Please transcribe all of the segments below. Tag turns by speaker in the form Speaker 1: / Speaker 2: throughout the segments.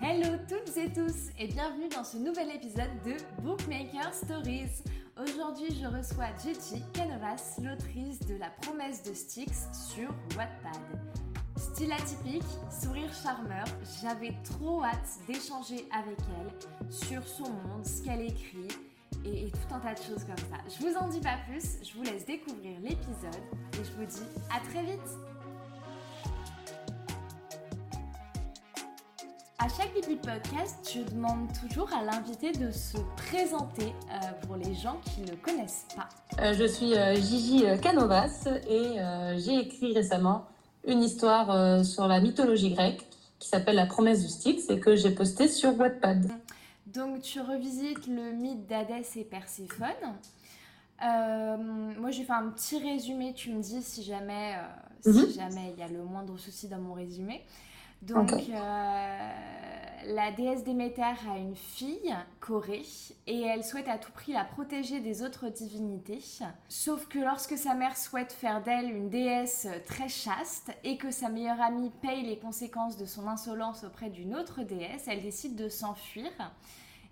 Speaker 1: Hello toutes et tous et bienvenue dans ce nouvel épisode de Bookmaker Stories. Aujourd'hui je reçois Gigi Canovas, l'autrice de La promesse de Styx sur Wattpad. Style atypique, sourire charmeur, j'avais trop hâte d'échanger avec elle sur son monde, ce qu'elle écrit et, tout un tas de choses comme ça. Je vous en dis pas plus, je vous laisse découvrir l'épisode et je vous dis à très vite À chaque début de podcast, je demande toujours à l'invité de se présenter euh, pour les gens qui ne connaissent pas.
Speaker 2: Euh, je suis euh, Gigi Canovas et j'ai écrit récemment une histoire sur la mythologie grecque qui s'appelle La promesse du Styx et que j'ai postée sur Wattpad.
Speaker 1: Donc tu revisites le mythe d'Hadès et Perséphone. moi j'ai fait un petit résumé, tu me dis si jamais si mhm. jamais il y a le moindre souci dans mon résumé. Donc, euh, la déesse Déméter a une fille, Corée, et elle souhaite à tout prix la protéger des autres divinités. Sauf que lorsque sa mère souhaite faire d'elle une déesse très chaste et que sa meilleure amie paye les conséquences de son insolence auprès d'une autre déesse, elle décide de s'enfuir.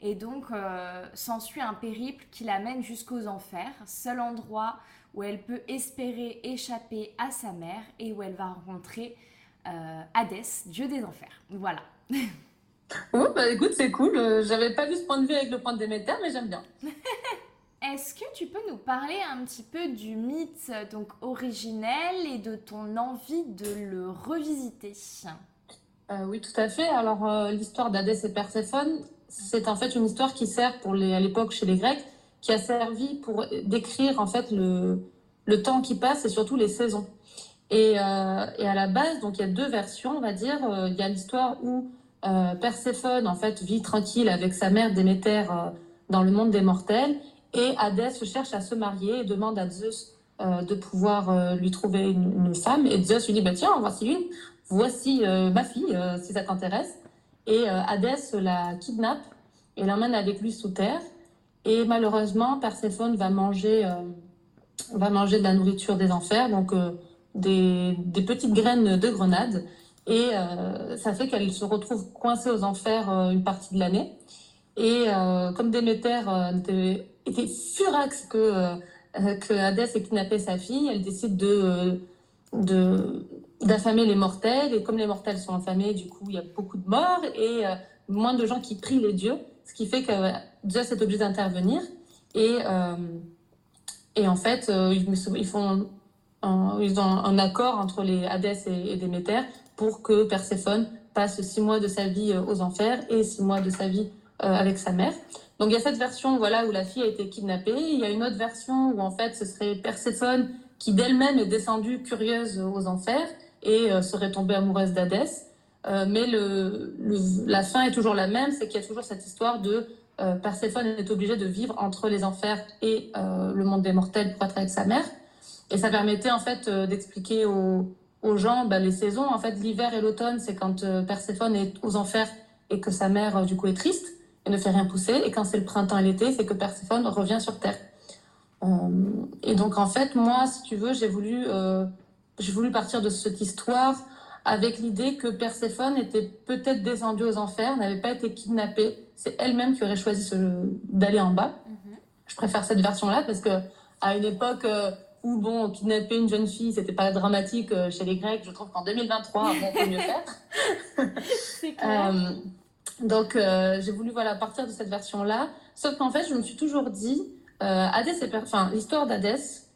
Speaker 1: Et donc euh, s'ensuit un périple qui l'amène jusqu'aux enfers, seul endroit où elle peut espérer échapper à sa mère et où elle va rencontrer euh, Hadès, dieu des enfers. Voilà.
Speaker 2: oh, bah écoute, c'est cool. Euh, j'avais pas vu ce point de vue avec le point de Déméter, mais j'aime bien.
Speaker 1: Est-ce que tu peux nous parler un petit peu du mythe donc originel et de ton envie de le revisiter?
Speaker 2: Euh, Oui, tout à fait. Alors, l'histoire d'Hadès et Perséphone, c'est en fait une histoire qui sert pour les, à l'époque chez les Grecs, qui a servi pour décrire en fait le, le temps qui passe et surtout les saisons. Et, euh, et, à la base, donc il y a deux versions, on va dire. Euh, il y a l'histoire où euh, Perséphone en fait vit tranquille avec sa mère Déméter euh, dans le monde des mortels, et Hadès cherche à se marier et demande à Zeus euh, de pouvoir lui trouver une, femme. Et Zeus lui dit bah tiens, voici une, voici ma fille si ça t'intéresse. Et Hadès la kidnappe et l'emmène avec lui sous terre. Et malheureusement, Perséphone va manger va manger de la nourriture des enfers, donc des, petites graines de grenade. Et euh, ça fait qu'elle se retrouve coincée aux enfers euh, une partie de l'année. Et euh, comme Déméter était, était, furax que, que Hadès ait kidnappé sa fille, elle décide de, d'affamer les mortels. Et comme les mortels sont affamés, du coup, il y a beaucoup de morts et moins de gens qui prient les dieux. Ce qui fait que Zeus est obligé d'intervenir. Et, et en fait, ils font ils ont un accord entre les Hadès et, Déméter pour que Perséphone passe six mois de sa vie euh, aux enfers et six mois de sa vie euh, avec sa mère. Donc il y a cette version voilà où la fille a été kidnappée. Il y a une autre version où en fait ce serait Perséphone qui d'elle-même est descendue curieuse aux enfers et euh, serait tombée amoureuse d'Hadès. mais la fin est toujours la même, c'est qu'il y a toujours cette histoire de Perséphone est obligée de vivre entre les enfers et le monde des mortels pour être avec sa mère. Et ça permettait en fait euh, d'expliquer aux, aux, gens bah, les saisons. En fait, l'hiver et l'automne, c'est quand euh, Perséphone est aux enfers et que sa mère, euh, du coup, est triste et ne fait rien pousser. Et quand c'est le printemps et l'été, c'est que Perséphone revient sur Terre. Euh, et donc, en fait, moi, si tu veux, j'ai voulu, j'ai voulu partir de cette histoire avec l'idée que Perséphone était peut-être descendue aux enfers, n'avait pas été kidnappée. C'est elle-même qui aurait choisi d'aller en bas. Mm-hmm. Je préfère cette version-là parce que à une époque, ou bon, kidnapper une jeune fille, c'était pas dramatique euh, chez les Grecs. Je trouve qu'en 2023, on peut mieux faire. euh, donc, euh, j'ai voulu voilà partir de cette version-là. Sauf qu'en fait, je me suis toujours dit, euh, Hadès enfin l'histoire d'Hadès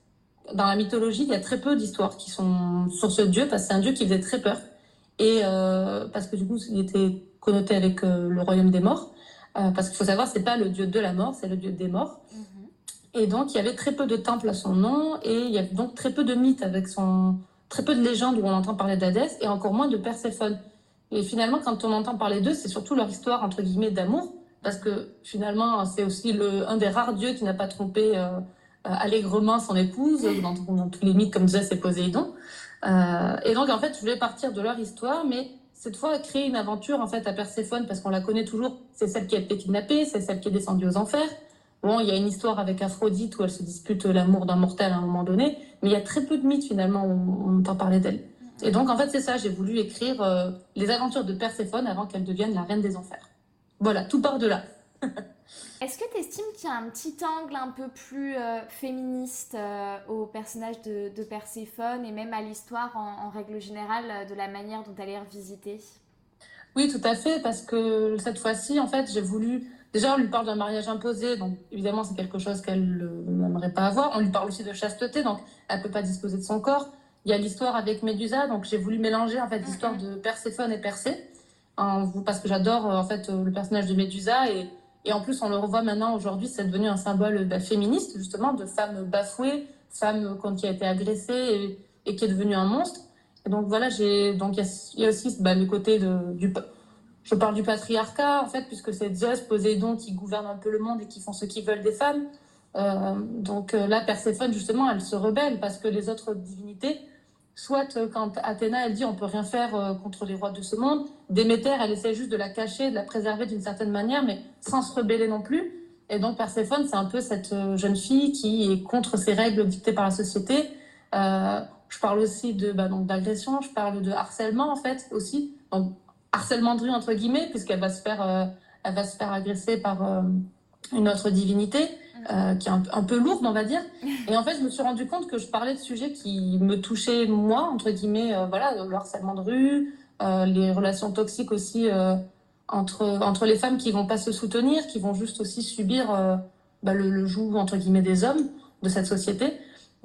Speaker 2: dans la mythologie, il y a très peu d'histoires qui sont sur ce dieu parce que c'est un dieu qui faisait très peur et parce que du coup, il était connoté avec le royaume des morts. parce qu'il faut savoir, c'est pas le dieu de la mort, c'est le dieu des morts. Mm -hmm. Et donc, il y avait très peu de temples à son nom et il y avait donc très peu de mythes avec son, très peu de légendes où on entend parler d'Hadès et encore moins de Perséphone. Et finalement, quand on entend parler d'eux, c'est surtout leur histoire, entre guillemets, d'amour, parce que finalement, c'est aussi le, un des rares dieux qui n'a pas trompé euh, euh allègrement son épouse, dans, tous les mythes comme Zeus et Poséidon. Euh, et donc, en fait, je voulais partir de leur histoire, mais cette fois, créer une aventure, en fait, à Perséphone, parce qu'on la connaît toujours, c'est celle qui a été kidnappée, c'est celle qui est descendue aux enfers. Bon, il y a une histoire avec Aphrodite où elle se dispute l'amour d'un mortel à un moment donné, mais il y a très peu de mythes finalement où on entend parler d'elle. Et donc, en fait, c'est ça, j'ai voulu écrire euh, les aventures de Perséphone avant qu'elle devienne la reine des enfers. Voilà, tout part de là.
Speaker 1: Est-ce que tu estimes qu'il y a un petit angle un peu plus euh, féministe euh, au personnage de, de, Perséphone et même à l'histoire en, règle générale de la manière dont elle est revisitée?
Speaker 2: Oui, tout à fait, parce que cette fois-ci, en fait, j'ai voulu... Déjà, on lui parle d'un mariage imposé, donc évidemment, c'est quelque chose qu'elle n'aimerait pas avoir. On lui parle aussi de chasteté, donc elle ne peut pas disposer de son corps. Il y a l'histoire avec Médusa, donc j'ai voulu mélanger en fait l'histoire de Perséphone et Persée, parce que j'adore en fait le personnage de Médusa et, et en plus on le revoit maintenant aujourd'hui, c'est devenu un symbole bah, féministe justement de femme bafouée, femme qui a été agressée et, qui est devenue un monstre. Et donc voilà, j'ai donc il y, a aussi bah, le côté de, du je parle du patriarcat en fait puisque c'est Zeus, Poséidon qui gouvernent un peu le monde et qui font ce qu'ils veulent des femmes. Euh, donc euh, là, Perséphone, justement, elle se rebelle parce que les autres divinités, soit euh, quand Athéna, elle dit on peut rien faire contre les rois de ce monde, Déméter, elle essaie juste de la cacher, de la préserver d'une certaine manière, mais sans se rebeller non plus. Et donc Perséphone, c'est un peu cette jeune fille qui est contre ces règles dictées par la société. je parle aussi de bah, d'agression, je parle de harcèlement en fait aussi. Donc, harcèlement de rue entre guillemets, puisqu'elle va se faire, elle va se faire agresser par une autre divinité. Euh, qui est un, peu lourde, on va dire. Et en fait, je me suis rendu compte que je parlais de sujets qui me touchaient moi, entre guillemets, euh, voilà, le harcèlement de rue, euh, les relations toxiques aussi entre, entre les femmes qui vont pas se soutenir, qui vont juste aussi subir bah, le, le, joug, entre guillemets, des hommes de cette société.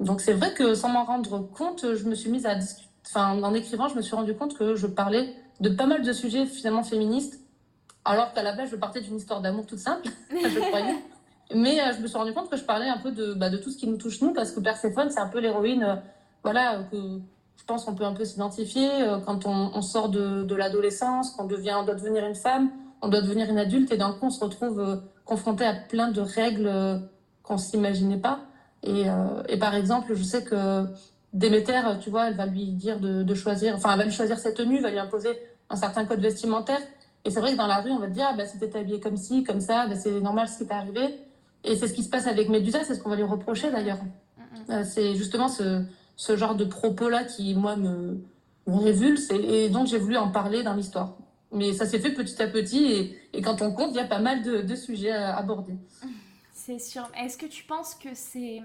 Speaker 2: Donc c'est vrai que sans m'en rendre compte, je me suis mise à discuter, enfin, en écrivant, je me suis rendu compte que je parlais de pas mal de sujets finalement féministes, alors qu'à la base, je partais d'une histoire d'amour toute simple, je croyais. Mais euh, je me suis rendu compte que je parlais un peu de, bah, de tout ce qui nous touche nous, parce que Perséphone, c'est un peu l'héroïne, euh, voilà, que je pense qu'on peut un peu s'identifier euh, quand on, on, sort de, de l'adolescence, qu'on devient, on doit devenir une femme, on doit devenir une adulte, et d'un coup, on se retrouve confronté à plein de règles qu'on s'imaginait pas. Et, et, par exemple, je sais que Déméter, tu vois, elle va lui dire de, de, choisir, enfin, elle va lui choisir sa tenue, va lui imposer un certain code vestimentaire. Et c'est vrai que dans la rue, on va te dire, ah, bah, si t'es habillé comme ci, comme ça, bah, c'est normal ce qui t'est arrivé. Et c'est ce qui se passe avec Médusa, c'est ce qu'on va lui reprocher d'ailleurs. Euh, c'est justement ce, ce, genre de propos-là qui, moi, me, me révulse. Et, donc, j'ai voulu en parler dans l'histoire. Mais ça s'est fait petit à petit. Et, et, quand on compte, il y a pas mal de, de sujets à aborder.
Speaker 1: C'est sûr. Est-ce que tu penses que c'est,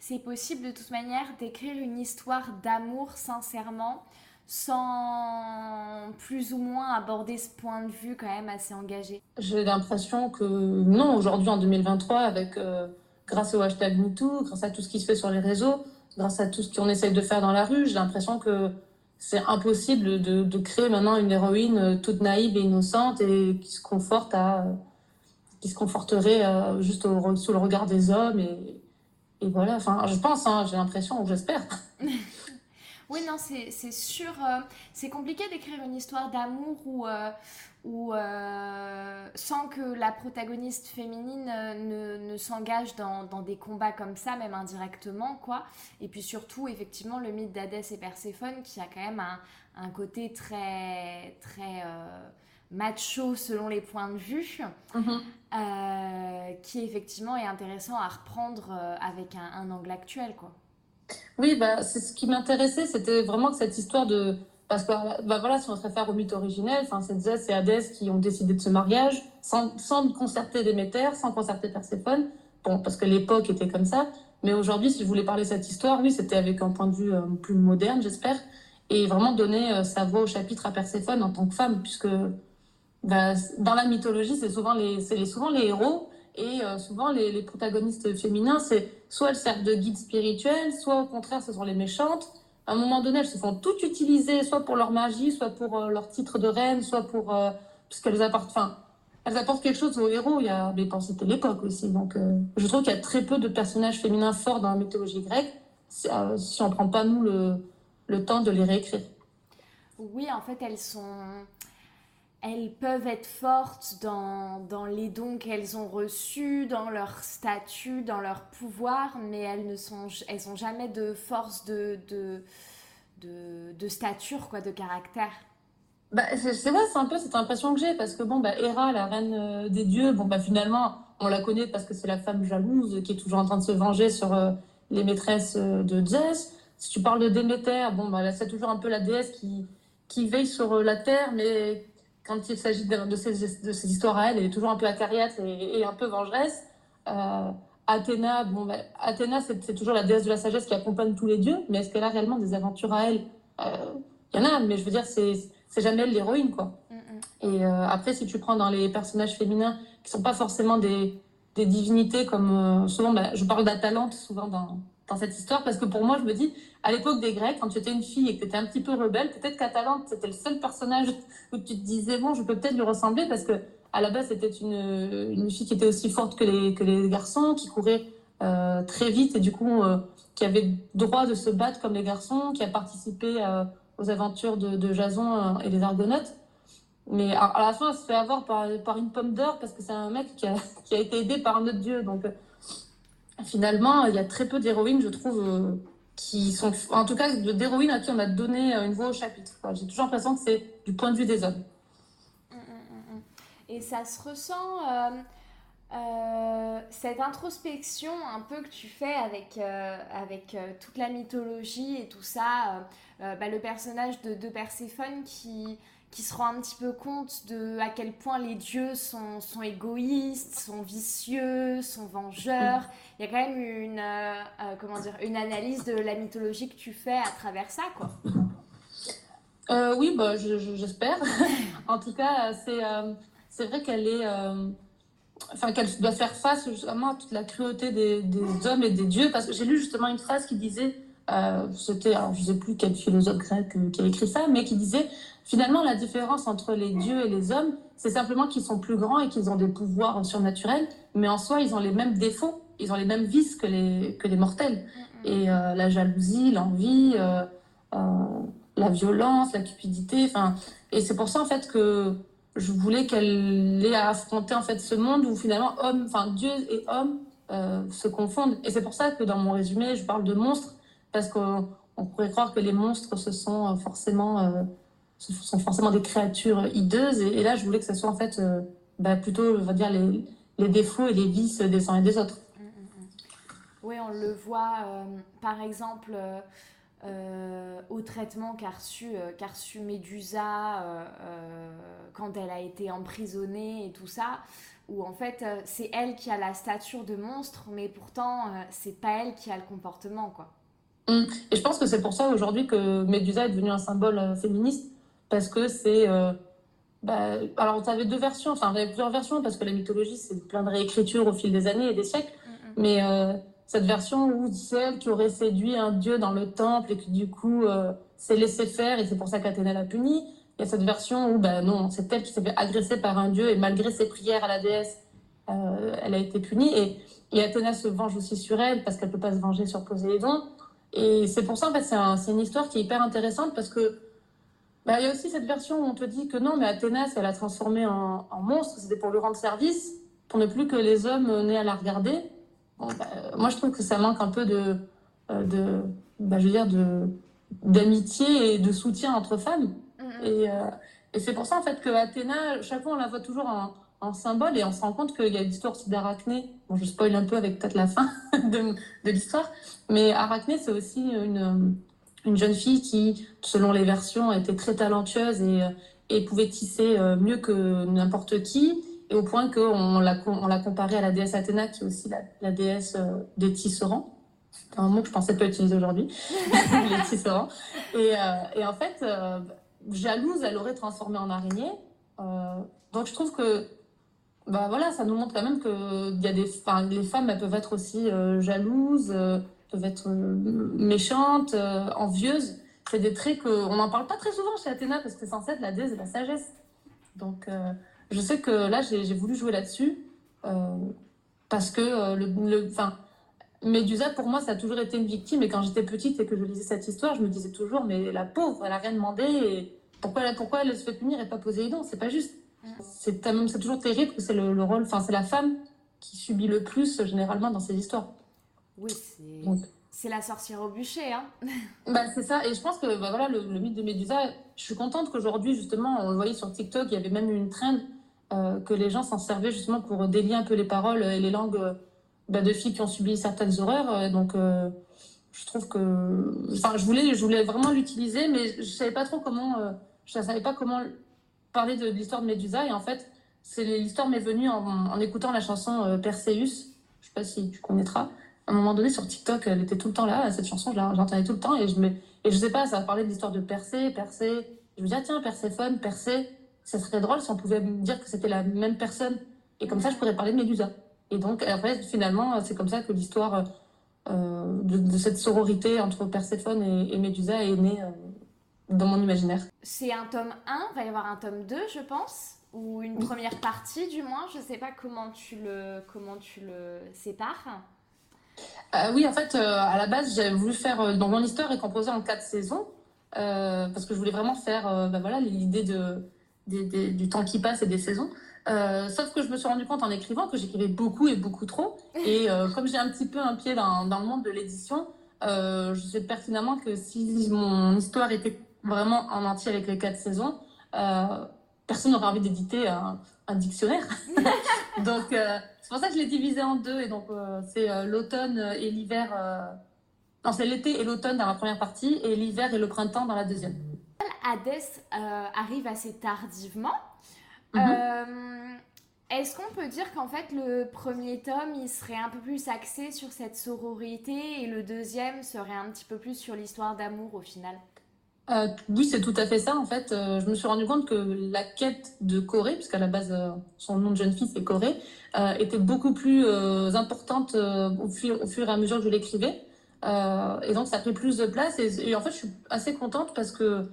Speaker 1: c'est possible de toute manière d'écrire une histoire d'amour sincèrement sans plus ou moins aborder ce point de vue quand même assez engagé.
Speaker 2: J'ai l'impression que non, aujourd'hui en 2023, avec, euh, grâce au hashtag MeToo, grâce à tout ce qui se fait sur les réseaux, grâce à tout ce qu'on essaye de faire dans la rue, j'ai l'impression que c'est impossible de, créer maintenant une héroïne euh, toute naïve et innocente et qui se conforte à qui se conforterait euh, juste sous le regard des hommes et, et voilà enfin je pense hein, j'ai l'impression ou j'espère
Speaker 1: Oui, non, c'est sûr. Euh, c'est compliqué d'écrire une histoire d'amour où, euh, euh, sans que la protagoniste féminine ne, ne s'engage dans, dans, des combats comme ça, même indirectement, quoi. Et puis surtout, effectivement, le mythe d'Hadès et Perséphone qui a quand même un, un côté très, très macho selon les points de vue, mm-hmm. qui effectivement est intéressant à reprendre avec un, un angle actuel, quoi.
Speaker 2: Oui, bah, c'est ce qui m'intéressait, c'était vraiment que cette histoire de. Parce que, bah voilà, si on se réfère au mythe originel, c'est Zeus et Hadès qui ont décidé de ce mariage sans, sans concerter Déméter, sans concerter Perséphone. Bon, parce que l'époque était comme ça. Mais aujourd'hui, si je voulais parler de cette histoire, oui, c'était avec un point de vue euh, plus moderne, j'espère. Et vraiment donner euh, sa voix au chapitre à Perséphone en tant que femme, puisque bah, dans la mythologie, c'est souvent les, c'est souvent les héros et euh, souvent, les, les, protagonistes féminins, c'est soit elles servent de guide spirituel, soit au contraire, ce sont les méchantes. À un moment donné, elles se font toutes utiliser, soit pour leur magie, soit pour euh, leur titre de reine, soit pour. Euh, apportent. Enfin, elles apportent quelque chose aux héros. Il y a, mais c'était l'époque aussi. Donc, euh, je trouve qu'il y a très peu de personnages féminins forts dans la mythologie grecque si, si on prend pas, nous, le, le temps de les réécrire.
Speaker 1: Oui, en fait, elles sont elles peuvent être fortes dans, dans les dons qu'elles ont reçus, dans leur statut, dans leur pouvoir, mais elles ne sont, elles ont jamais de force de, de, de, stature, quoi, de caractère.
Speaker 2: Bah, c'est c'est un peu cette impression que j'ai, parce que bon, bah, Hera, la reine euh, des dieux, bon, bah, finalement, on la connaît parce que c'est la femme jalouse qui est toujours en train de se venger sur euh, les maîtresses euh, de Zeus. si tu parles de Déméter, bon, bah, c'est toujours un peu la déesse qui, qui veille sur la terre, mais quand il s'agit de, de, ces, de, ces, histoires à elle, elle est toujours un peu acariâtre et, et un peu vengeresse. Euh, Athéna, bon, bah, Athéna, c'est toujours la déesse de la sagesse qui accompagne tous les dieux, mais est-ce qu'elle a réellement des aventures à elle? Il y en a, mais je veux dire, c'est jamais elle l'héroïne, quoi. Mm -hmm. Et euh, après, si tu prends dans les personnages féminins qui sont pas forcément des, des divinités, comme euh, souvent, bah, je parle d'Atalante souvent dans, dans cette histoire, parce que pour moi, je me dis, à l'époque des Grecs, quand tu étais une fille et que tu étais un petit peu rebelle, peut-être qu'Atalante, c'était le seul personnage où tu te disais, bon, je peux peut-être lui ressembler, parce que à la base, c'était une, une fille qui était aussi forte que les, garçons, qui courait euh, très vite et du coup, euh, qui avait droit de se battre comme les garçons, qui a participé euh, aux aventures de, Jason et les Argonautes. Mais à, la fin, elle se fait avoir par, par une pomme d'or parce que c'est un mec qui a, qui a, été aidé par un autre dieu. Donc, finalement, il y a très peu d'héroïnes, je trouve, euh, qui sont, en tout cas, d'héroïnes à qui on a donné euh, une voix au chapitre. J'ai toujours l'impression que c'est du point de vue des hommes.
Speaker 1: Et ça se ressent, euh, cette introspection un peu que tu fais avec, avec toute la mythologie et tout ça. Bah, le personnage de, de Perséphone qui, qui se rend un petit peu compte de à quel point les dieux sont, sont égoïstes, sont vicieux, sont vengeurs. Il y a quand même une, comment dire, une analyse de la mythologie que tu fais à travers ça, quoi.
Speaker 2: Euh, oui, bah, j'espère. Je, en tout cas, c'est euh, vrai qu'elle est, euh, enfin qu'elle doit faire face justement à toute la cruauté des, des hommes et des dieux. Parce que j'ai lu justement une phrase qui disait, euh, c'était, alors je sais plus quel philosophe grec qui a écrit ça, mais qui disait finalement la différence entre les dieux et les hommes, c'est simplement qu'ils sont plus grands et qu'ils ont des pouvoirs surnaturels, mais en soi ils ont les mêmes défauts, ils ont les mêmes vices que les que les mortels. Et euh, la jalousie, l'envie. Euh, la violence, la cupidité, enfin, et c'est pour ça en fait que je voulais qu'elle ait à affronter en fait ce monde où finalement homme, enfin Dieu et homme euh, se confondent. Et c'est pour ça que dans mon résumé, je parle de monstres parce qu'on on pourrait croire que les monstres ce sont forcément, euh, ce sont forcément des créatures hideuses. Et, là, je voulais que ce soit en fait euh, bah, plutôt, on va dire les, défauts et les vices des uns et des autres.
Speaker 1: Mmh, mmh. Oui, on le voit, par exemple euh, au traitement qu'a reçu, euh, qu'a reçu Médusa euh, quand elle a été emprisonnée et tout ça, où en fait c'est elle qui a la stature de monstre, mais pourtant c'est pas elle qui a le comportement quoi.
Speaker 2: Mmh. Et je pense que c'est pour ça aujourd'hui que Médusa est devenue un symbole féministe, parce que c'est bah, alors, tu avais deux versions, enfin, avait plusieurs versions parce que la mythologie, c'est plein de réécritures au fil des années et des siècles. Mm -hmm. Mais euh, cette version où c'est elle qui aurait séduit un dieu dans le temple et qui du coup euh, s'est laissé faire et c'est pour ça qu'Athéna l'a puni. Il y a cette version où ben non, c'est elle qui s'est fait agresser par un dieu et malgré ses prières à la déesse, euh, elle a été punie et, et Athéna se venge aussi sur elle parce qu'elle peut pas se venger sur Poséidon. Et c'est pour ça en fait c'est un, une histoire qui est hyper intéressante parce que ben, il y a aussi cette version où on te dit que non mais Athéna, si elle a transformé en, en monstre, c'était pour lui rendre service, pour ne plus que les hommes n'aient à la regarder. Bon, bah, moi, je trouve que ça manque un peu de, de bah, je veux dire, de d'amitié et de soutien entre femmes. Mm -hmm. Et, euh, et c'est pour ça, en fait, que Athéna, chaque fois, on la voit toujours en, en symbole et on se rend compte qu'il y a l'histoire aussi d'Arachné. Bon, je spoil un peu avec peut-être la fin de, l'histoire, mais Arachné, c'est aussi une, une jeune fille qui, selon les versions, était très talentueuse et, et pouvait tisser mieux que n'importe qui et au point qu'on l'a, on l'a comparé à la déesse Athéna, qui est aussi la, la déesse euh, des tisserands. C'est un mot que je pensais pas utiliser aujourd'hui, les tisserands. Et, euh, et, en fait, euh, jalouse, elle aurait transformé en araignée. Euh, donc je trouve que bah voilà, ça nous montre quand même que y a des, les femmes peuvent être aussi euh, jalouses, euh, peuvent être méchantes, envieuses. C'est des traits qu'on n'en parle pas très souvent chez Athéna parce que c'est censé être la déesse de la sagesse. Donc je sais que là, j'ai voulu jouer là-dessus euh, parce que euh, le, le, Médusa, pour moi, ça a toujours été une victime. Et quand j'étais petite et que je lisais cette histoire, je me disais toujours, mais la pauvre, elle a rien demandé. Et pourquoi, pourquoi elle se fait punir et pas Poséidon C'est pas juste. C'est toujours terrible que c'est le, le, rôle, enfin, c'est la femme qui subit le plus généralement dans ces histoires.
Speaker 1: Oui, c'est. La sorcière au bûcher, hein
Speaker 2: bah, C'est ça, et je pense que bah, voilà, le, le, mythe de Médusa, je suis contente qu'aujourd'hui, justement, on le voyait sur TikTok, il y avait même une trend euh, que les gens s'en servaient justement pour délier un peu les paroles et les langues bah, de filles qui ont subi certaines horreurs. Donc, euh, je trouve que. Enfin, je voulais, je voulais vraiment l'utiliser, mais je savais pas trop comment. Euh, je savais pas comment parler de, l'histoire de Médusa. Et en fait, c'est l'histoire m'est venue en, écoutant la chanson euh, Perseus. Je sais pas si tu connaîtras. À un moment donné, sur TikTok, elle était tout le temps là, cette chanson, je l'entendais tout le temps. Et je, me, et je sais pas, ça parlait de l'histoire de Persée, Persée. Je me dis, ah tiens, Perséphone, Persée, ça serait drôle si on pouvait me dire que c'était la même personne. Et comme ça, je pourrais parler de Médusa. Et donc, après, finalement, c'est comme ça que l'histoire euh, de, cette sororité entre Perséphone et, Médusa est née euh, dans mon imaginaire.
Speaker 1: C'est un tome 1, il va y avoir un tome 2, je pense, ou une première partie du moins. Je ne sais pas comment tu le, comment tu le sépares.
Speaker 2: Euh, oui, en fait, à la base, j'avais voulu faire. dans mon histoire est composée en quatre saisons, parce que je voulais vraiment faire ben voilà, l'idée de, du temps qui passe et des saisons. Euh, sauf que je me suis rendu compte en écrivant que j'écrivais beaucoup et beaucoup trop. Et euh, comme j'ai un petit peu un pied dans, dans le monde de l'édition, euh, je sais pertinemment que si mon histoire était vraiment en entier avec les quatre saisons, personne n'aurait envie d'éditer un, un, dictionnaire. donc c'est pour ça que je l'ai divisé en deux. Et donc c'est l'automne et l'hiver. Non, c'est l'été et l'automne dans la première partie et l'hiver et le printemps dans la deuxième.
Speaker 1: Hadès arrive assez tardivement. Mhm. Euh, est-ce qu'on peut dire qu'en fait le premier tome il serait un peu plus axé sur cette sororité et le deuxième serait un petit peu plus sur l'histoire d'amour au final?
Speaker 2: Euh, Oui, c'est tout à fait ça en fait. Euh, je me suis rendu compte que la quête de Corée, puisqu'à la base son nom de jeune fille c'est Corée, était beaucoup plus importante au fur, et à mesure que je l'écrivais. et donc ça a pris plus de place et, en fait je suis assez contente parce que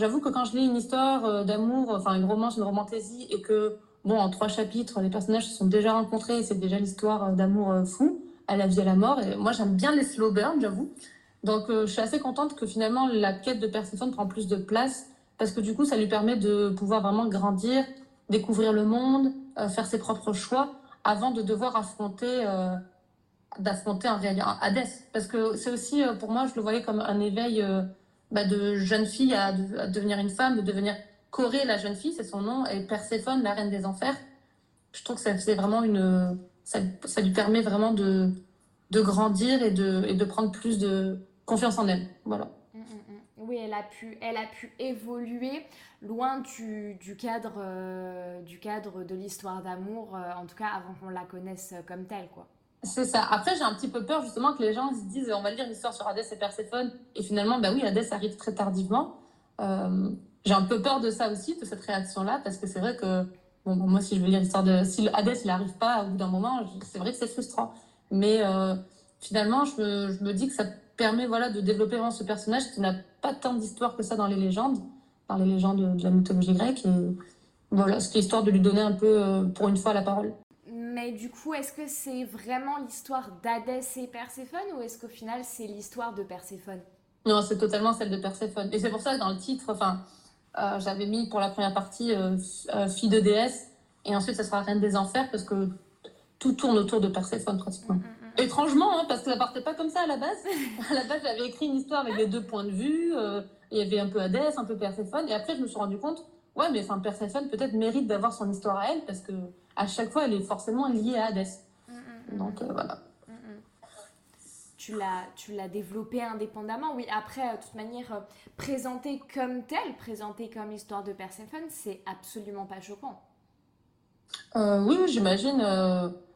Speaker 2: J'avoue que quand je lis une histoire euh, d'amour, enfin une romance, une romantaisie, et que, bon, en trois chapitres, les personnages se sont déjà rencontrés, c'est déjà l'histoire euh, d'amour euh, fou, à la vie et à la mort. Et moi, j'aime bien les slow burns, j'avoue. Donc, je suis assez contente que finalement, la quête de Perséphone prend plus de place, parce que du coup, ça lui permet de pouvoir vraiment grandir, découvrir le monde, faire ses propres choix, avant de devoir affronter, d'affronter en réalité Hadès. Parce que c'est aussi, pour moi, je le voyais comme un éveil bah, de jeune fille à, devenir une femme, de devenir Corée, la jeune fille, c'est son nom, et Perséphone, la reine des enfers. Je trouve que c'est vraiment une. Ça, ça, lui permet vraiment de, de grandir et de, et de prendre plus de confiance en elle. Voilà. Mm, mm,
Speaker 1: mm. Oui, elle a pu, elle a pu évoluer loin du, du cadre, euh, du cadre de l'histoire d'amour, euh, en tout cas avant qu'on la connaisse comme telle, quoi.
Speaker 2: C'est ça. Après, j'ai un petit peu peur justement que les gens se disent on va lire l'histoire sur Hadès et Perséphone. Et finalement, bah oui, Hadès arrive très tardivement. Euh, j'ai un peu peur de ça aussi, de cette réaction-là, parce que c'est vrai que bon, moi, si je veux lire l'histoire de. Si Hadès il n'arrive pas au bout d'un moment, c'est vrai que c'est frustrant. Mais euh, finalement, je me, je me, dis que ça permet voilà, de développer vraiment ce personnage qui n'a pas tant d'histoire que ça dans les légendes, dans les légendes de la mythologie grecque. Et voilà, c'est histoire de lui donner un peu, euh, pour une fois, la parole.
Speaker 1: Mais du coup, est-ce que c'est vraiment l'histoire d'Hadès et Perséphone ou est-ce qu'au final c'est l'histoire de Perséphone?
Speaker 2: Non, c'est totalement celle de Perséphone. Et c'est pour ça que dans le titre, enfin, euh, j'avais mis pour la première partie euh, euh, fille de déesse et ensuite ça sera reine des enfers parce que tout tourne autour de Perséphone pratiquement. Mm, mm, mm. Étrangement, hein, parce que ça partait pas comme ça à la base. à la base, j'avais écrit une histoire avec les deux points de vue. il y avait un peu Hadès, un peu Perséphone. Et après, je me suis rendu compte, ouais, mais enfin, Perséphone peut-être mérite d'avoir son histoire à elle parce que à chaque fois, elle est forcément liée à Hadès. Mm, mm, mm. Donc euh, voilà.
Speaker 1: Tu l'as, tu l'as développé indépendamment. Oui, après, de toute manière, euh, présentée comme telle, présentée comme histoire de Perséphone, c'est absolument pas choquant.
Speaker 2: Euh, oui, j'imagine.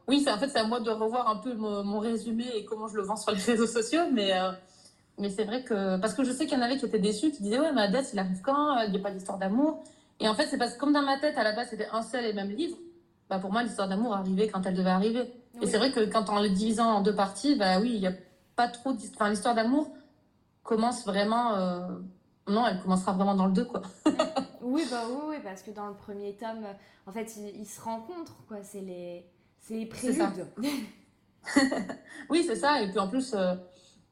Speaker 2: Oui, en fait, c'est à moi de revoir un peu mon, résumé et comment je le vends sur les réseaux sociaux. Mais, mais c'est vrai que. Parce que je sais qu'il y en avait qui étaient déçus, qui disaient Ouais, mais Hadès, il arrive quand? Il n'y a pas d'histoire d'amour. Et en fait, c'est parce que, comme dans ma tête, à la base, c'était un seul et même livre bah pour moi, l'histoire d'amour arrivait quand elle devait arriver. Et c'est vrai que quand on le divisant en deux parties, bah oui, il n'y a pas trop d'histoire. Enfin, l'histoire d'amour commence vraiment. Euh, non, elle commencera vraiment dans le 2, quoi.
Speaker 1: oui, bah oui, oui, parce que dans le premier tome, en fait, ils, se rencontrent, quoi. C'est les, c'est les préludes.
Speaker 2: oui, c'est ça. Et puis en plus, euh,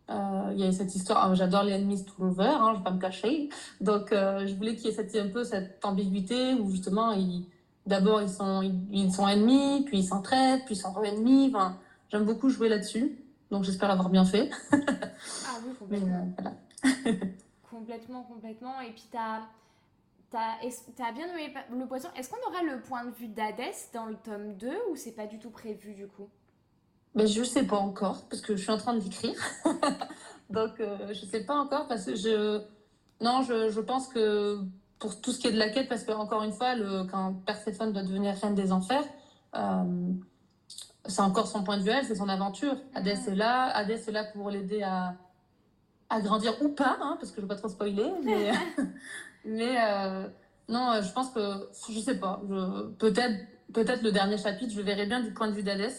Speaker 2: euh, il y a cette histoire. Ah, j'adore les ennemis tout over, hein, je vais pas me cacher. Donc, je voulais qu'il y ait cette, un peu cette ambiguïté où justement, D'abord, ils sont, ils, sont ennemis, puis ils s'entraident, puis ils sont ennemis. Enfin, J'aime beaucoup jouer là-dessus, donc j'espère l'avoir bien fait.
Speaker 1: ah oui, complètement. Euh, complètement, complètement. Et puis, tu as, as, bien nommé le poisson. Est-ce qu'on aura le point de vue d'Hadès dans le tome 2 ou c'est pas du tout prévu du coup?
Speaker 2: Ben, Je ne sais pas encore, parce que je suis en train de l'écrire. Donc, euh, je ne sais pas encore, parce que je... Non, je, je, pense que pour tout ce qui est de la quête, parce que encore une fois, le, quand Perséphone doit devenir reine des enfers, euh, c'est encore son point de vue, elle, c'est son aventure. Hadès est là, Hadès est là pour l'aider à, à grandir ou pas, hein, parce que je ne veux pas trop spoiler, mais, mais euh, non, je pense que, je sais pas, peut-être peut-être le dernier chapitre, je le verrai bien du point de vue d'Hadès,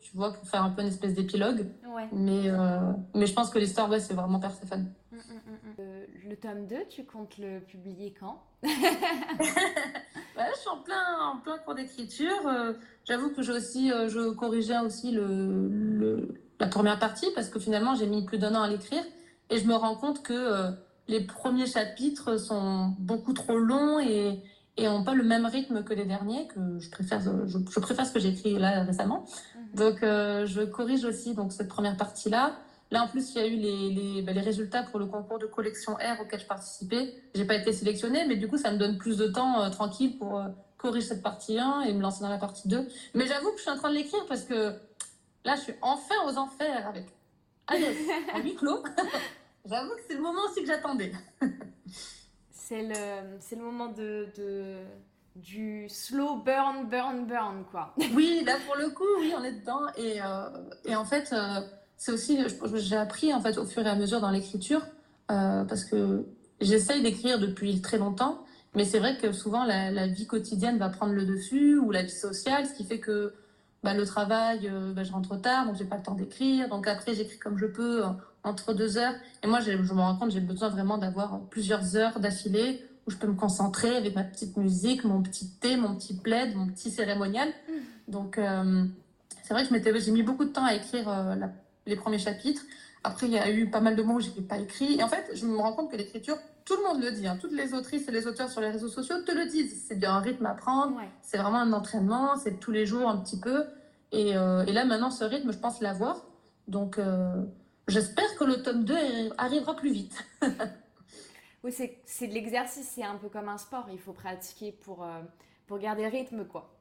Speaker 2: tu vois, pour faire un peu une espèce d'épilogue.
Speaker 1: Ouais.
Speaker 2: Mais, euh, mais je pense que l'histoire, ouais, c'est vraiment Perséphone.
Speaker 1: Mm, mm, mm, euh, le tome 2, tu comptes le publier quand?
Speaker 2: Ouais, Je suis en plein, en plein cours d'écriture. Euh, J'avoue que j'ai aussi, euh, je corrigeais aussi le, le, la première partie parce que finalement, j'ai mis plus d'un an à l'écrire. Et je me rends compte que euh, les premiers chapitres sont beaucoup trop longs et, et n'ont pas le même rythme que les derniers, que je préfère, je, je préfère ce que j'ai écrit là récemment. Mm-hmm. Donc, euh, je corrige aussi donc, cette première partie-là. Là, en plus, il y a eu les, les, bah, les, résultats pour le concours de collection R auquel je participais. J'ai pas été sélectionnée, mais du coup, ça me donne plus de temps euh, tranquille pour euh, corriger cette partie 1 et me lancer dans la partie 2. Mais j'avoue que je suis en train de l'écrire parce que là, je suis enfin aux enfers avec Alice à huis clos. j'avoue que c'est le moment aussi que j'attendais.
Speaker 1: c'est le, c'est le moment de, de, du slow burn, burn, burn, quoi.
Speaker 2: oui, là, pour le coup, oui, on est dedans. Et, euh, et en fait... Euh, c'est aussi, j'ai appris en fait au fur et à mesure dans l'écriture, euh, parce que j'essaye d'écrire depuis très longtemps, mais c'est vrai que souvent la, la, vie quotidienne va prendre le dessus, ou la vie sociale, ce qui fait que bah, le travail, euh, bah, je rentre tard, donc j'ai pas le temps d'écrire, donc après j'écris comme je peux euh, entre deux heures, et moi je me rends compte j'ai besoin vraiment d'avoir plusieurs heures d'affilée où je peux me concentrer avec ma petite musique, mon petit thé, mon petit plaid, mon petit cérémonial. Mmh. Donc euh, c'est vrai que j'ai mis beaucoup de temps à écrire euh, la les premiers chapitres. Après, il y a eu pas mal de mots où je n'ai pas écrit. Et en fait, je me rends compte que l'écriture, tout le monde le dit. Hein. Toutes les autrices et les auteurs sur les réseaux sociaux te le disent. C'est bien un rythme à prendre. Ouais. C'est vraiment un entraînement. C'est tous les jours un petit peu. Et, euh, et, là, maintenant, ce rythme, je pense l'avoir. Donc, euh, j'espère que le tome 2 arrivera plus vite.
Speaker 1: oui, c'est de l'exercice. C'est un peu comme un sport. Il faut pratiquer pour, euh, pour garder le rythme, quoi.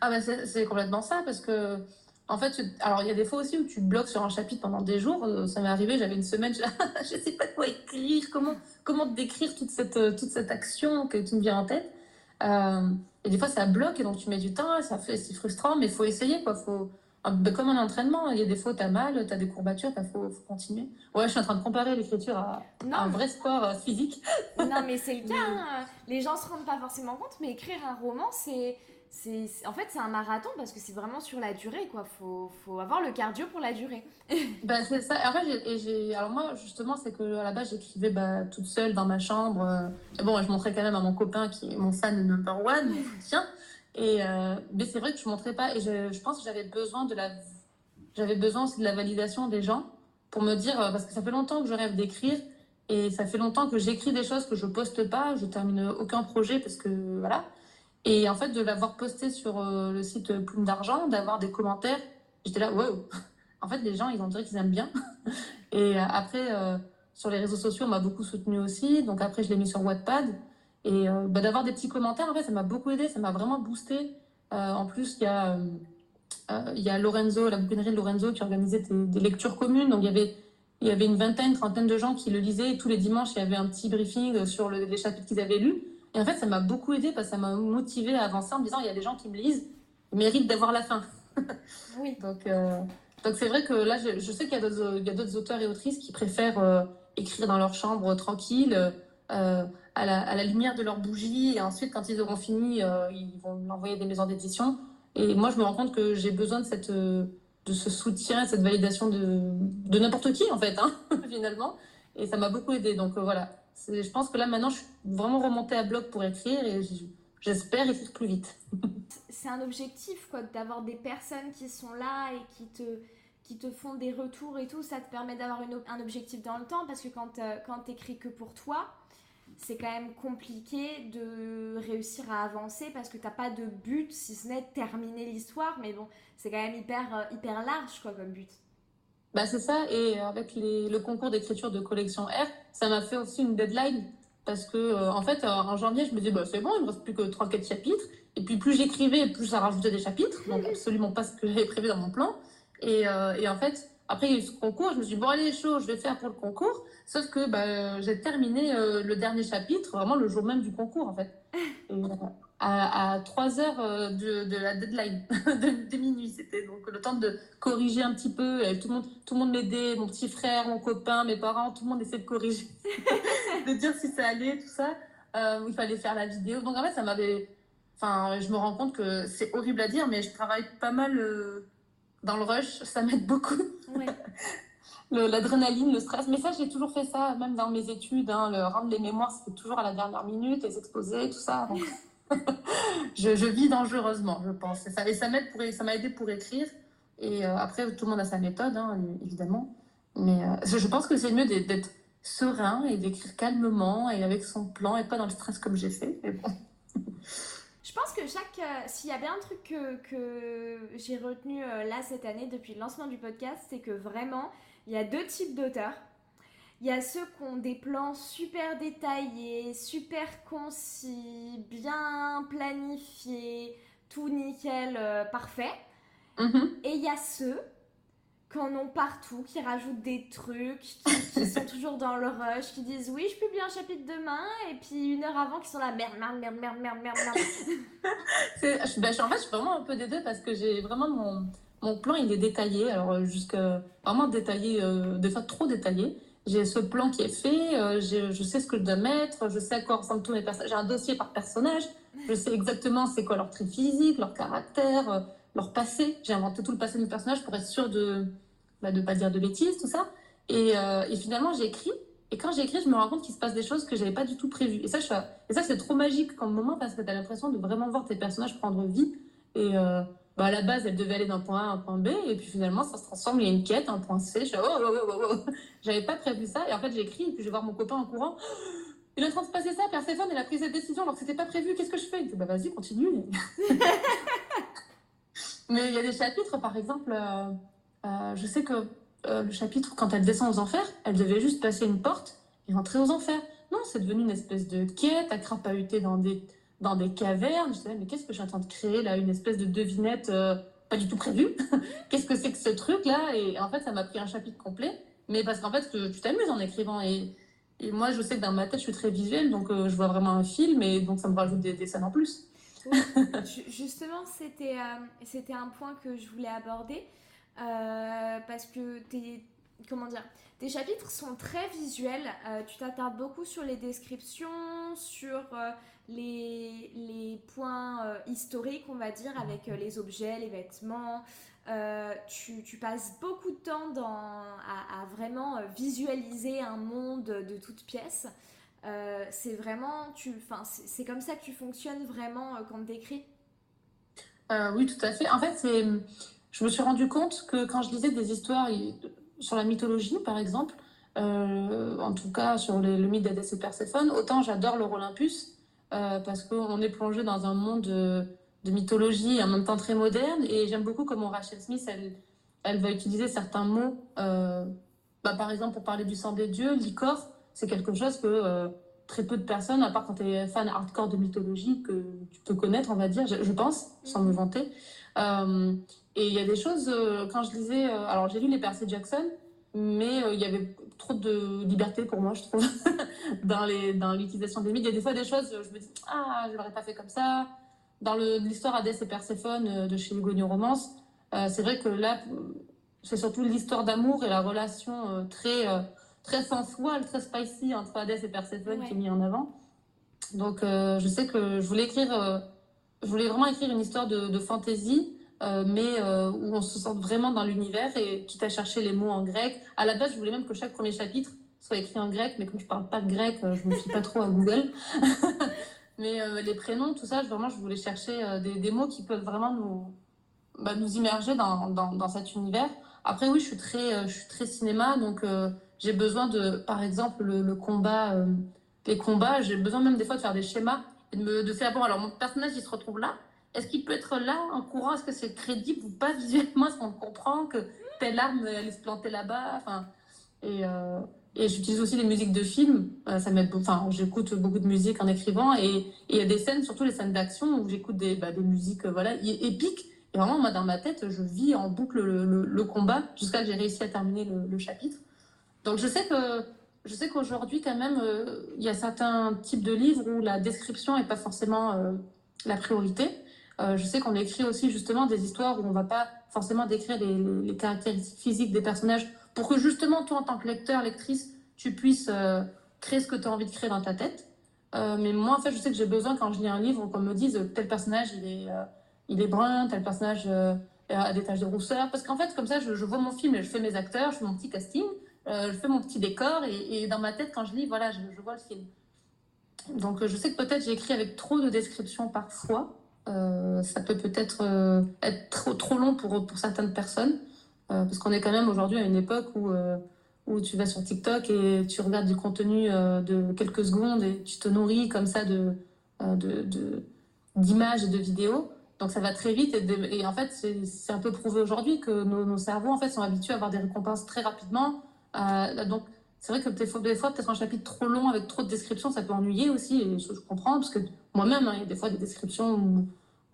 Speaker 2: Ah, ben c'est complètement ça. Parce que en fait, alors il y a des fois aussi où tu bloques sur un chapitre pendant des jours. Euh, ça m'est arrivé, j'avais une semaine, je ne sais pas quoi écrire, comment, comment décrire toute cette, euh, toute cette action que tu me vient en tête. Euh, et des fois, ça bloque et donc tu mets du temps, ça fait, c'est frustrant, mais il faut essayer. Quoi. Faut, comme un entraînement, il y a des fois tu as mal, tu as des courbatures, il faut, faut, continuer. Ouais, je suis en train de comparer l'écriture à, à, un vrai sport physique.
Speaker 1: Non, mais c'est le cas. Hein. Les gens ne se rendent pas forcément compte, mais écrire un roman, c'est c'est en fait c'est un marathon parce que c'est vraiment sur la durée quoi. Faut, faut avoir le cardio pour la durée.
Speaker 2: Bah, c'est ça. En fait j'ai alors moi justement c'est que à la base j'écrivais bah, toute seule dans ma chambre euh, bon je montrais quand même à mon copain qui est mon fan number one soutien et euh, mais c'est vrai que je montrais pas et je, je pense que j'avais besoin de la j'avais besoin aussi de la validation des gens pour me dire euh, parce que ça fait longtemps que je rêve d'écrire et ça fait longtemps que j'écris des choses que je poste pas je termine aucun projet parce que voilà et en fait, de l'avoir posté sur euh, le site Plume d'Argent, d'avoir des commentaires, j'étais là, wow En fait, les gens, ils ont dit qu'ils aiment bien. Et euh, après, euh, sur les réseaux sociaux, on m'a beaucoup soutenu aussi. Donc après, je l'ai mis sur Wattpad. Et euh, bah, d'avoir des petits commentaires, en fait, ça m'a beaucoup aidé, ça m'a vraiment boosté. Euh, en plus, il y a, y a Lorenzo, la bouquinerie de Lorenzo, qui organisait des, des lectures communes. Donc il y avait il y avait une vingtaine, trentaine de gens qui le lisaient. Et tous les dimanches, il y avait un petit briefing sur le, les chapitres qu'ils avaient lus. Et en fait, ça m'a beaucoup aidé parce que ça m'a motivé à avancer en me disant il y a des gens qui me lisent, ils méritent d'avoir la fin.
Speaker 1: oui.
Speaker 2: Donc, euh, donc c'est vrai que là, je, je sais qu'il y a d'autres auteurs et autrices qui préfèrent euh, écrire dans leur chambre tranquille, euh, à, la, à, la, lumière de leur bougie, et ensuite, quand ils auront fini, ils vont l'envoyer à des maisons d'édition. Et moi, je me rends compte que j'ai besoin de, cette, de ce soutien, cette validation de, de n'importe qui, en fait, hein, finalement. Et ça m'a beaucoup aidé. Donc voilà, je pense que là, maintenant, je suis vraiment remontée à bloc pour écrire et j'espère écrire plus vite.
Speaker 1: C'est un objectif, quoi, d'avoir des personnes qui sont là et qui te, qui te font des retours et tout. Ça te permet d'avoir un objectif dans le temps parce que quand, euh, quand tu écris que pour toi, c'est quand même compliqué de réussir à avancer parce que t'as pas de but si ce n'est terminer l'histoire. Mais bon, c'est quand même hyper, euh, hyper large, quoi, comme but.
Speaker 2: Bah, c'est ça, et avec les, le concours d'écriture de collection R, ça m'a fait aussi une deadline. Parce que, euh, en fait, en janvier, je me disais, bah, c'est bon, il me reste plus que 3-4 chapitres. Et puis, plus j'écrivais, plus ça rajoutait des chapitres. Donc, absolument pas ce que j'avais prévu dans mon plan. Et, et, en fait, après, il y a eu ce concours. Je me suis dit, bon, allez, chaud, je vais faire pour le concours. Sauf que bah, j'ai terminé le dernier chapitre vraiment le jour même du concours, en fait. Et, à, 3 heures euh, de, de, la deadline de, minuit. C'était donc le temps de corriger un petit peu. tout le monde, tout le monde m'aidait, mon petit frère, mon copain, mes parents, tout le monde essayait de corriger, de dire si ça allait, tout ça. Euh, il fallait faire la vidéo. Donc en fait, ça m'avait. Enfin, je me rends compte que c'est horrible à dire, mais je travaille pas mal euh, dans le rush. Ça m'aide beaucoup. L'adrénaline, le, stress. Mais ça, j'ai toujours fait ça, même dans mes études. Hein, le rendre les mémoires, c'était toujours à la dernière minute, les exposés, tout ça. Donc... je, vis dangereusement, je pense. Et ça, et ça m'aide pour, ça m'a aidé pour écrire. Et euh, après, tout le monde a sa méthode, hein, évidemment. Mais euh, je, pense que c'est mieux d'être serein et d'écrire calmement et avec son plan et pas dans le stress comme j'ai fait.
Speaker 1: Je pense que chaque. Euh, s'il y a bien un truc que, que j'ai retenu là cette année depuis le lancement du podcast, c'est que vraiment, il y a deux types d'auteurs. Il y a ceux qui ont des plans super détaillés, super concis, bien planifiés, tout nickel, euh, parfait. Mhm. Et il y a ceux qui en ont partout, qui rajoutent des trucs, qui, sont toujours dans le rush, qui disent oui, je publie un chapitre demain, et puis une heure avant, qui sont là, merde, merde, merde, merde, merde, merde,
Speaker 2: ben, en fait, je suis vraiment un peu des deux parce que j'ai vraiment mon, mon plan, il est détaillé, alors jusque vraiment détaillé, euh, des fois trop détaillé j'ai ce plan qui est fait, euh, je sais ce que je dois mettre, je sais à quoi ressemblent tous mes personnages. J'ai un dossier par personnage, je sais exactement c'est quoi leur trait physique, leur caractère, euh, leur passé. J'ai inventé tout le passé de mes personnages pour être sûr de ne bah, pas dire de bêtises, tout ça. Et, euh, finalement, j'ai écrit. Et quand j'ai écrit, je me rends compte qu'il se passe des choses que j'avais pas du tout prévues. Et ça, c'est trop magique comme moment parce que tu as l'impression de vraiment voir tes personnages prendre vie. Bah, à la base, elle devait aller d'un point A à un point B, et puis finalement, ça se transforme, il y a une quête, un point C. Je oh, oh, oh, oh, J'avais pas prévu ça, et en fait, j'écris, et puis je vais voir mon copain en courant. Il est en train de se passer ça, Perséphone, elle a pris cette décision alors que c'était pas prévu, qu'est-ce que je fais? Il dit, bah vas-y, continue. Mais il y a des chapitres, par exemple, euh, euh, je sais que euh, le chapitre, quand elle descend aux enfers, elle devait juste passer une porte et rentrer aux enfers. Non, c'est devenu une espèce de quête à crapahuter dans des dans des cavernes. Je disais, mais qu'est-ce que je suis en train de créer là Une espèce de devinette euh, pas du tout prévue? qu'est-ce que c'est que ce truc-là? Et en fait, ça m'a pris un chapitre complet. Mais parce qu'en fait, tu t'amuses en écrivant. Et, et, moi, je sais que dans ma tête, je suis très visuelle, donc euh, je vois vraiment un film, et donc ça me rajoute des, scènes en plus.
Speaker 1: Justement, c'était euh, c'était un point que je voulais aborder. parce que tes, comment dire, tes chapitres sont très visuels. tu t'attardes beaucoup sur les descriptions, sur les, les points euh, historiques, on va dire, avec euh, les objets, les vêtements. Euh, tu, tu, passes beaucoup de temps dans, à, vraiment visualiser un monde de toutes pièces. c'est vraiment, c'est comme ça que tu fonctionnes vraiment quand tu écris
Speaker 2: Oui, tout à fait. En fait, c'est, je me suis rendu compte que quand je lisais des histoires sur la mythologie, par exemple, en tout cas sur le mythe d'Hadès et Perséphone, autant j'adore leur Olympus, euh, parce qu'on est plongé dans un monde de, mythologie en même temps très moderne. Et j'aime beaucoup comment Rachel Smith, elle, elle va utiliser certains mots. Euh, bah, par exemple, pour parler du sang des dieux, l'icor, c'est quelque chose que euh, très peu de personnes, à part quand tu es fan hardcore de mythologie, que tu peux connaître, on va dire, je, pense, sans me vanter. Et il y a des choses, quand je lisais, alors j'ai lu les Percy Jackson, mais il y avait trop de liberté pour moi, je trouve, dans, les, dans l'utilisation des mythes. Il y a des fois des choses, je me dis, ah, je l'aurais pas fait comme ça. Dans l'histoire Hadès et Perséphone euh, de chez Hugo Romance, euh, c'est vrai que là, c'est surtout l'histoire d'amour et la relation euh, très, très sensuelle, très spicy entre Hadès et Perséphone qui est mis en avant. Donc, je sais que je voulais écrire, je voulais vraiment écrire une histoire de, de fantaisie euh, mais euh, où on se sent vraiment dans l'univers et quitte à chercher les mots en grec. À la base, je voulais même que chaque premier chapitre soit écrit en grec, mais comme je parle pas de grec, euh, je me fie pas trop à Google. mais les prénoms, tout ça, vraiment, je voulais chercher des, mots qui peuvent vraiment nous, bah, nous immerger dans, dans, dans, cet univers. Après, oui, je suis très, je suis très cinéma, donc j'ai besoin de, par exemple, le, le combat, les combats, j'ai besoin même des fois de faire des schémas de, de faire, bon, alors mon personnage, il se retrouve là, est-ce qu'il peut être là en courant? Est-ce que c'est crédible ou pas visuellement? Est-ce qu'on comprend que telle arme allait se planter là-bas? Enfin, Et, euh, et j'utilise aussi les musiques de films. Euh, ça m'aide. Enfin, j'écoute beaucoup de musique en écrivant et il y a des scènes, surtout les scènes d'action, où j'écoute des, bah, des musiques euh, voilà épiques Et vraiment, moi, dans ma tête, je vis en boucle le, combat jusqu'à que j'ai réussi à terminer le, chapitre. Donc, je sais que je sais qu'aujourd'hui, quand même, euh, il y a certains types de livres où la description n'est pas forcément euh, la priorité. Euh, je sais qu'on écrit aussi justement des histoires où on ne va pas forcément décrire les, caractéristiques physiques des personnages pour que justement, toi, en tant que lecteur, lectrice, tu puisses créer ce que tu as envie de créer dans ta tête. mais moi, en fait, je sais que j'ai besoin, quand je lis un livre, qu'on me dise tel personnage, il est il est brun, tel personnage a des taches de rousseur. Parce qu'en fait, comme ça, je, vois mon film et je fais mes acteurs, je fais mon petit casting, euh, je fais mon petit décor et, dans ma tête, quand je lis, voilà, je, vois le film. Donc, je sais que peut-être j'ai écrit avec trop de descriptions parfois. Euh, ça peut peut-être être trop, long pour, certaines personnes. parce qu'on est quand même aujourd'hui à une époque où, où tu vas sur TikTok et tu regardes du contenu de quelques secondes et tu te nourris comme ça de, d'images et de vidéos. Donc ça va très vite et, en fait c'est un peu prouvé aujourd'hui que nos, cerveaux en fait sont habitués à avoir des récompenses très rapidement. Euh, donc c'est vrai que des fois, fois peut-être un chapitre trop long avec trop de descriptions ça peut ennuyer aussi et je, comprends parce que moi-même hein, il y a des fois des descriptions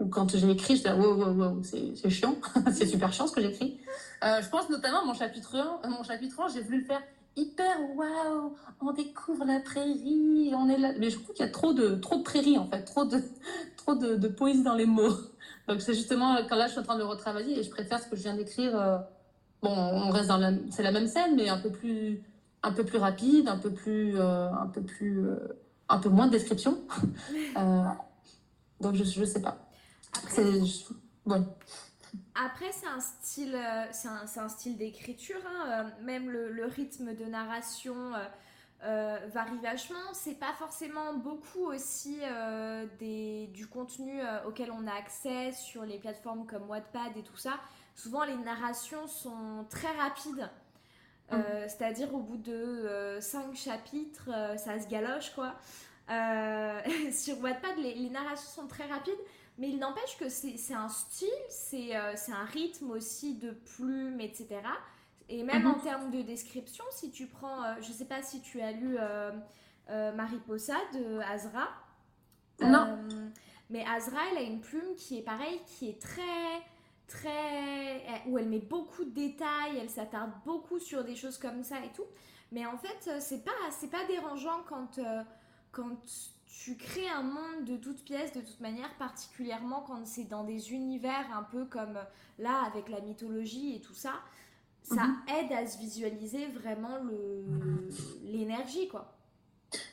Speaker 2: où, quand j'ai écrit je dis wow, wow, wow c'est chiant c'est super chiant ce que j'écris. Euh, je pense notamment à mon chapitre 1 mon chapitre 1 j'ai voulu le faire hyper waouh, on découvre la prairie, on est là. Mais je trouve qu'il y a trop de, trop de prairie en fait, trop de, trop de, poésie dans les mots. Donc c'est justement quand là je suis en train de le retravailler et je préfère ce que je viens d'écrire. Euh, bon, on reste dans la, c'est la même scène, mais un peu plus, un peu plus rapide, un peu plus, euh, un peu plus, euh, un peu moins de description. donc je, je sais pas.
Speaker 1: C'est, Après, c'est un style, c'est un, un, style d'écriture, hein, même le, le, rythme de narration euh, varie vachement. C'est pas forcément beaucoup aussi euh, des, du contenu euh, auquel on a accès sur les plateformes comme Wattpad et tout ça. Souvent, les narrations sont très rapides. Mm. C'est-à-dire au bout de 5 chapitres, ça se galoche quoi. sur Wattpad, les, les, narrations sont très rapides, mais il n'empêche que c'est un style, c'est un rythme aussi de plumes, etc. Et même en termes de description, si tu prends, euh, je ne sais pas si tu as lu euh, euh, Mariposa de Azra.
Speaker 2: Non.
Speaker 1: mais Azra, elle a une plume qui est pareille, qui est très, très. où elle met beaucoup de détails, elle s'attarde beaucoup sur des choses comme ça et tout. Mais en fait, c'est pas, c'est pas dérangeant quand, quand tu crées un monde de toutes pièces, de toute manière, particulièrement quand c'est dans des univers un peu comme là, avec la mythologie et tout ça ça mhm. aide à se visualiser vraiment l'énergie, quoi.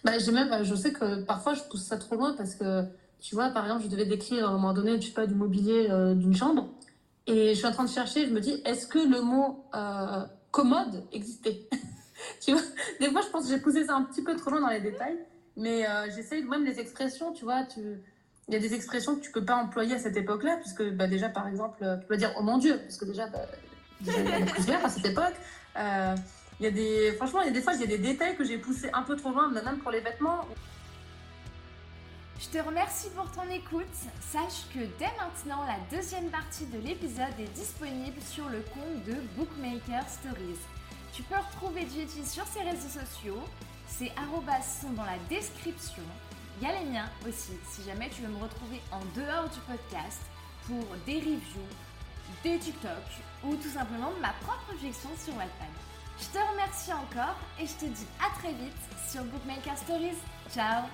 Speaker 2: Bah, j'ai même, je sais que parfois je pousse ça trop loin parce que, tu vois, par exemple, je devais décrire à un moment donné, sais pas, du mobilier euh, d'une chambre. Et je suis en train de chercher, je me dis, est-ce que le mot euh, commode existait? Tu vois, des fois, je pense que j'ai poussé ça un petit peu trop loin dans les détails. Mais euh, j'essaye même les expressions, tu vois, il y a des expressions que tu peux pas employer à cette époque-là, puisque bah, déjà, par exemple, tu peux dire oh mon Dieu, parce que déjà, bah, plusieurs à cette époque. Euh, il y a des, franchement, il y a des fois, il y a des détails que j'ai poussés un peu trop loin, même pour les vêtements.
Speaker 1: Je te remercie pour ton écoute. Sache que dès maintenant, la deuxième partie de l'épisode est disponible sur le compte de Bookmaker Stories. Tu peux retrouver Jetty sur ses réseaux sociaux. Ces arrobas sont dans la description. Il y a les miens aussi, si jamais tu veux me retrouver en dehors du podcast pour des reviews, des TikTok ou tout simplement ma propre projection sur Wattpad. Je te remercie encore et je te dis à très vite sur Bookmaker Stories. Ciao